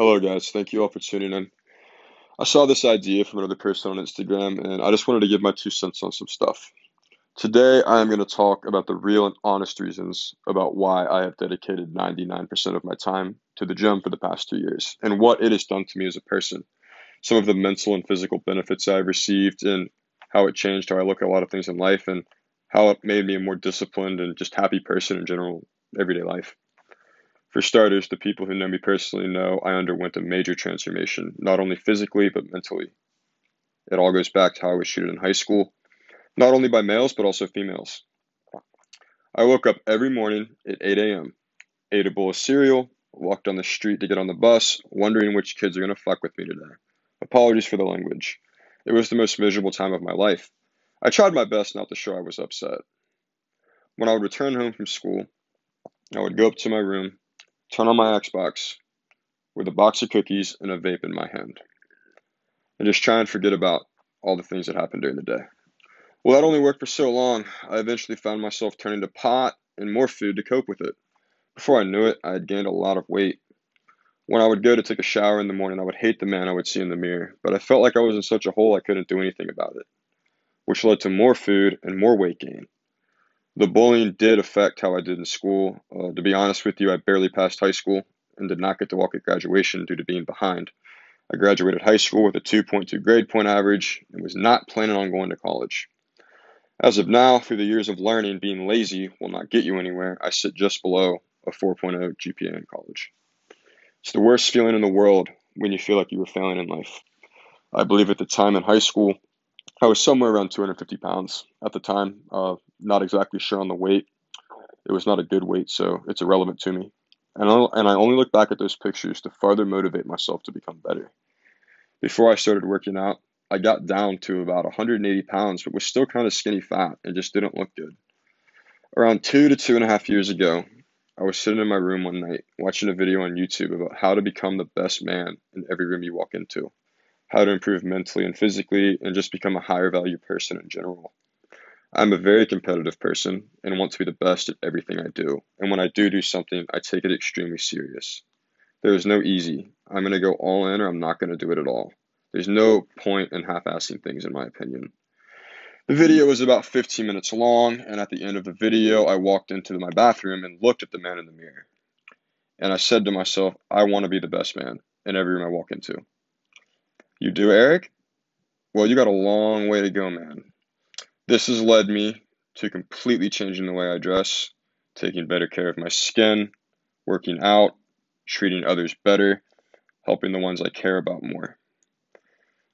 Hello, guys. Thank you all for tuning in. I saw this idea from another person on Instagram, and I just wanted to give my two cents on some stuff. Today, I am going to talk about the real and honest reasons about why I have dedicated 99% of my time to the gym for the past two years and what it has done to me as a person. Some of the mental and physical benefits I've received, and how it changed how I look at a lot of things in life, and how it made me a more disciplined and just happy person in general, everyday life. For starters, the people who know me personally know I underwent a major transformation, not only physically, but mentally. It all goes back to how I was treated in high school, not only by males, but also females. I woke up every morning at 8 a.m., ate a bowl of cereal, walked down the street to get on the bus, wondering which kids are going to fuck with me today. Apologies for the language. It was the most miserable time of my life. I tried my best not to show I was upset. When I would return home from school, I would go up to my room, turn on my Xbox with a box of cookies and a vape in my hand, and just try and forget about all the things that happened during the day. Well, that only worked for so long. I eventually found myself turning to pot and more food to cope with it. Before I knew it, I had gained a lot of weight. When I would go to take a shower in the morning, I would hate the man I would see in the mirror, but I felt like I was in such a hole I couldn't do anything about it, which led to more food and more weight gain. The bullying did affect how I did in school. Uh, to be honest with you, I barely passed high school and did not get to walk at graduation due to being behind. I graduated high school with a 2.2 grade point average and was not planning on going to college. As of now, through the years of learning, being lazy will not get you anywhere. I sit just below a 4.0 GPA in college. It's the worst feeling in the world when you feel like you were failing in life. I believe at the time in high school, I was somewhere around 250 pounds at the time. Uh, not exactly sure on the weight. It was not a good weight, so it's irrelevant to me. And I, and I only look back at those pictures to further motivate myself to become better. Before I started working out, I got down to about 180 pounds, but was still kind of skinny fat and just didn't look good. Around two to two and a half years ago, I was sitting in my room one night watching a video on YouTube about how to become the best man in every room you walk into how to improve mentally and physically, and just become a higher value person in general. I'm a very competitive person and want to be the best at everything I do. And when I do do something, I take it extremely serious. There is no easy. I'm going to go all in or I'm not going to do it at all. There's no point in half assing things, in my opinion. The video was about 15 minutes long, and at the end of the video, I walked into my bathroom and looked at the man in the mirror. And I said to myself, I want to be the best man in every room I walk into. You do, Eric? Well, you got a long way to go, man. This has led me to completely changing the way I dress, taking better care of my skin, working out, treating others better, helping the ones I care about more.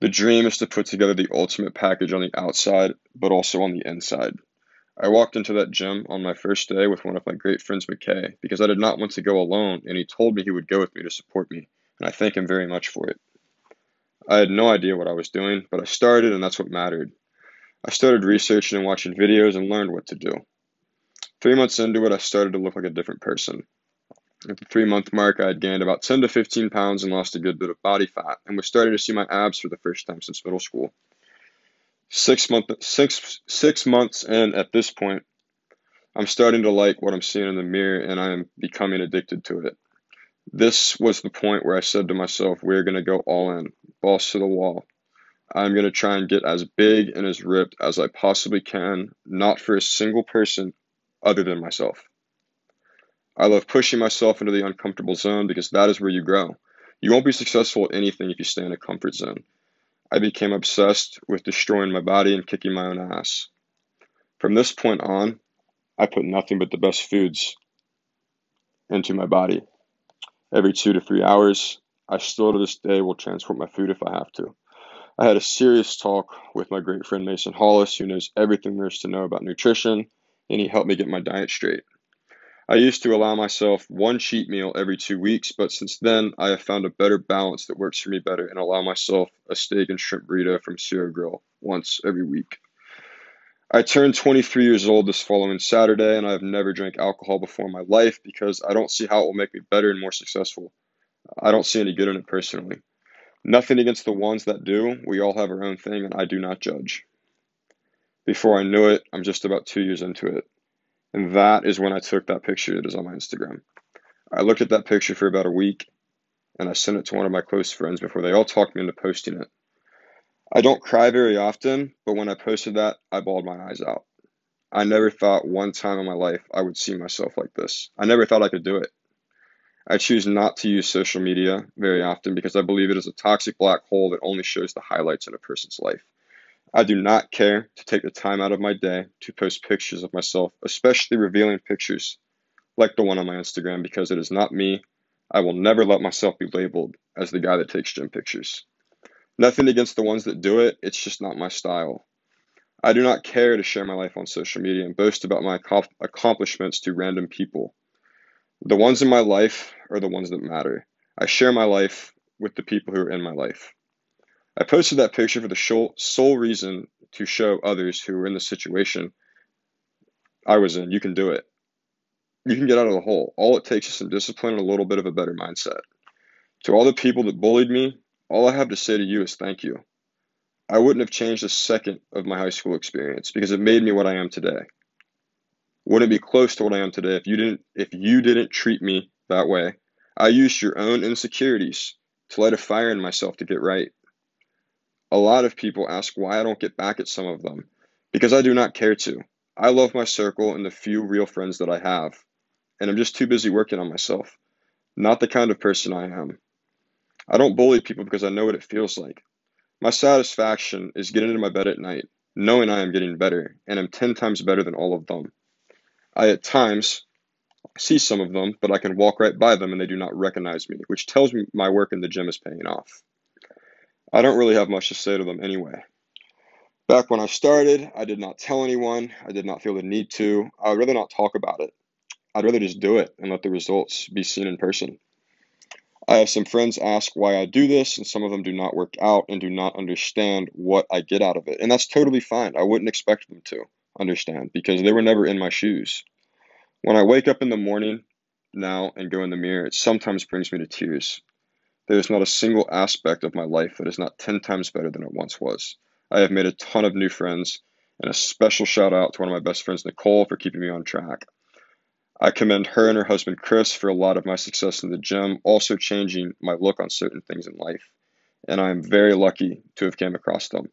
The dream is to put together the ultimate package on the outside, but also on the inside. I walked into that gym on my first day with one of my great friends, McKay, because I did not want to go alone, and he told me he would go with me to support me, and I thank him very much for it. I had no idea what I was doing, but I started, and that's what mattered. I started researching and watching videos and learned what to do. Three months into it, I started to look like a different person. At the three month mark, I had gained about 10 to 15 pounds and lost a good bit of body fat, and was starting to see my abs for the first time since middle school. Six, month, six, six months in at this point, I'm starting to like what I'm seeing in the mirror, and I am becoming addicted to it. This was the point where I said to myself, we're going to go all in, balls to the wall. I'm going to try and get as big and as ripped as I possibly can, not for a single person other than myself. I love pushing myself into the uncomfortable zone because that is where you grow. You won't be successful at anything if you stay in a comfort zone. I became obsessed with destroying my body and kicking my own ass. From this point on, I put nothing but the best foods into my body every two to three hours. I still to this day will transport my food if I have to. I had a serious talk with my great friend Mason Hollis, who knows everything there is to know about nutrition, and he helped me get my diet straight. I used to allow myself one cheat meal every two weeks, but since then I have found a better balance that works for me better and allow myself a steak and shrimp burrito from Sierra Grill once every week. I turned 23 years old this following Saturday, and I've never drank alcohol before in my life because I don't see how it will make me better and more successful. I don't see any good in it personally. Nothing against the ones that do. We all have our own thing, and I do not judge. Before I knew it, I'm just about two years into it. And that is when I took that picture that is on my Instagram. I looked at that picture for about a week, and I sent it to one of my close friends before they all talked me into posting it. I don't cry very often, but when I posted that, I bawled my eyes out. I never thought one time in my life I would see myself like this. I never thought I could do it. I choose not to use social media very often because I believe it is a toxic black hole that only shows the highlights in a person's life. I do not care to take the time out of my day to post pictures of myself, especially revealing pictures like the one on my Instagram, because it is not me. I will never let myself be labeled as the guy that takes gym pictures. Nothing against the ones that do it, it's just not my style. I do not care to share my life on social media and boast about my accomplishments to random people. The ones in my life are the ones that matter. I share my life with the people who are in my life. I posted that picture for the sole reason to show others who were in the situation I was in, you can do it. You can get out of the hole. All it takes is some discipline and a little bit of a better mindset. To all the people that bullied me, all I have to say to you is thank you. I wouldn't have changed a second of my high school experience because it made me what I am today. Wouldn't be close to what I am today if you didn't if you didn't treat me that way. I used your own insecurities to light a fire in myself to get right. A lot of people ask why I don't get back at some of them because I do not care to. I love my circle and the few real friends that I have, and I'm just too busy working on myself. Not the kind of person I am. I don't bully people because I know what it feels like. My satisfaction is getting into my bed at night, knowing I am getting better, and I'm 10 times better than all of them. I at times see some of them, but I can walk right by them and they do not recognize me, which tells me my work in the gym is paying off. I don't really have much to say to them anyway. Back when I started, I did not tell anyone. I did not feel the need to. I would rather not talk about it. I'd rather just do it and let the results be seen in person. I have some friends ask why I do this, and some of them do not work out and do not understand what I get out of it. And that's totally fine. I wouldn't expect them to understand because they were never in my shoes. When I wake up in the morning now and go in the mirror, it sometimes brings me to tears. There is not a single aspect of my life that is not 10 times better than it once was. I have made a ton of new friends, and a special shout out to one of my best friends, Nicole, for keeping me on track. I commend her and her husband Chris for a lot of my success in the gym, also changing my look on certain things in life. And I am very lucky to have came across them.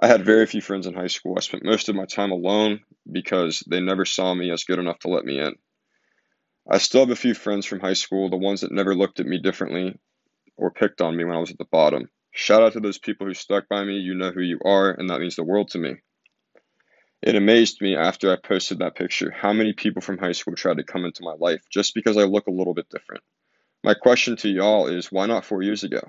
I had very few friends in high school. I spent most of my time alone because they never saw me as good enough to let me in. I still have a few friends from high school, the ones that never looked at me differently or picked on me when I was at the bottom. Shout out to those people who stuck by me. You know who you are, and that means the world to me. It amazed me after I posted that picture how many people from high school tried to come into my life just because I look a little bit different. My question to y'all is why not four years ago?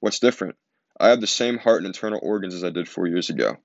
What's different? I have the same heart and internal organs as I did four years ago.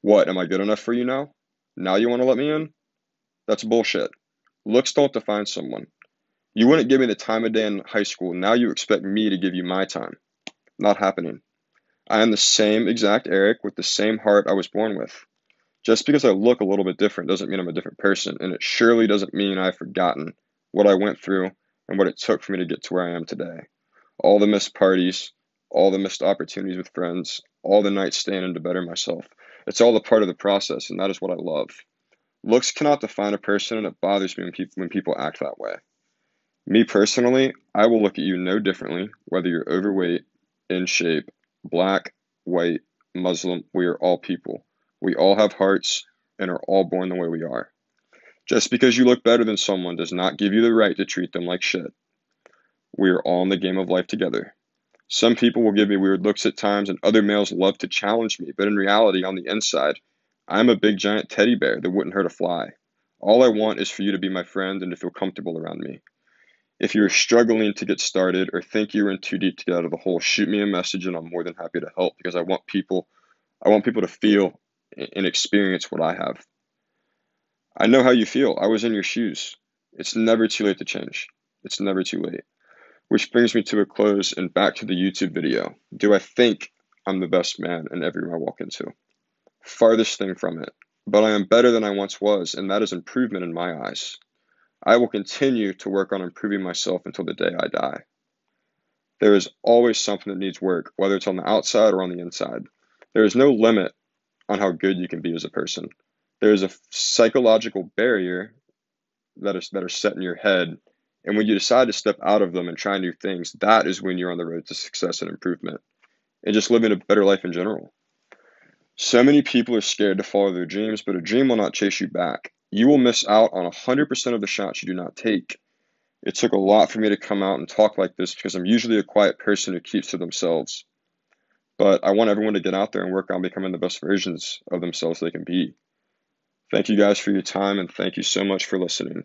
What, am I good enough for you now? Now you want to let me in? That's bullshit. Looks don't define someone. You wouldn't give me the time of day in high school. Now you expect me to give you my time. Not happening. I am the same exact Eric with the same heart I was born with. Just because I look a little bit different doesn't mean I'm a different person, and it surely doesn't mean I've forgotten what I went through and what it took for me to get to where I am today. All the missed parties, all the missed opportunities with friends, all the nights staying in to better myself. It's all a part of the process, and that is what I love. Looks cannot define a person, and it bothers me when when people act that way. Me personally, I will look at you no differently, whether you're overweight, in shape, black, white, Muslim, we are all people. We all have hearts and are all born the way we are. Just because you look better than someone does not give you the right to treat them like shit. We are all in the game of life together. Some people will give me weird looks at times, and other males love to challenge me, but in reality, on the inside, I'm a big giant teddy bear that wouldn't hurt a fly. All I want is for you to be my friend and to feel comfortable around me. If you're struggling to get started or think you're in too deep to get out of the hole, shoot me a message and I'm more than happy to help because I want people I want people to feel and experience what I have. I know how you feel. I was in your shoes. It's never too late to change. It's never too late. Which brings me to a close and back to the YouTube video. Do I think I'm the best man in every room I walk into? Farthest thing from it. But I am better than I once was, and that is improvement in my eyes. I will continue to work on improving myself until the day I die. There is always something that needs work, whether it's on the outside or on the inside. There is no limit on how good you can be as a person. There is a psychological barrier that is that are set in your head And when you decide to step out of them and try new things, that is when you're on the road to success and improvement and just living a better life in general. So many people are scared to follow their dreams, but a dream will not chase you back. You will miss out on 100% of the shots you do not take. It took a lot for me to come out and talk like this because I'm usually a quiet person who keeps to themselves. But I want everyone to get out there and work on becoming the best versions of themselves they can be. Thank you guys for your time and thank you so much for listening.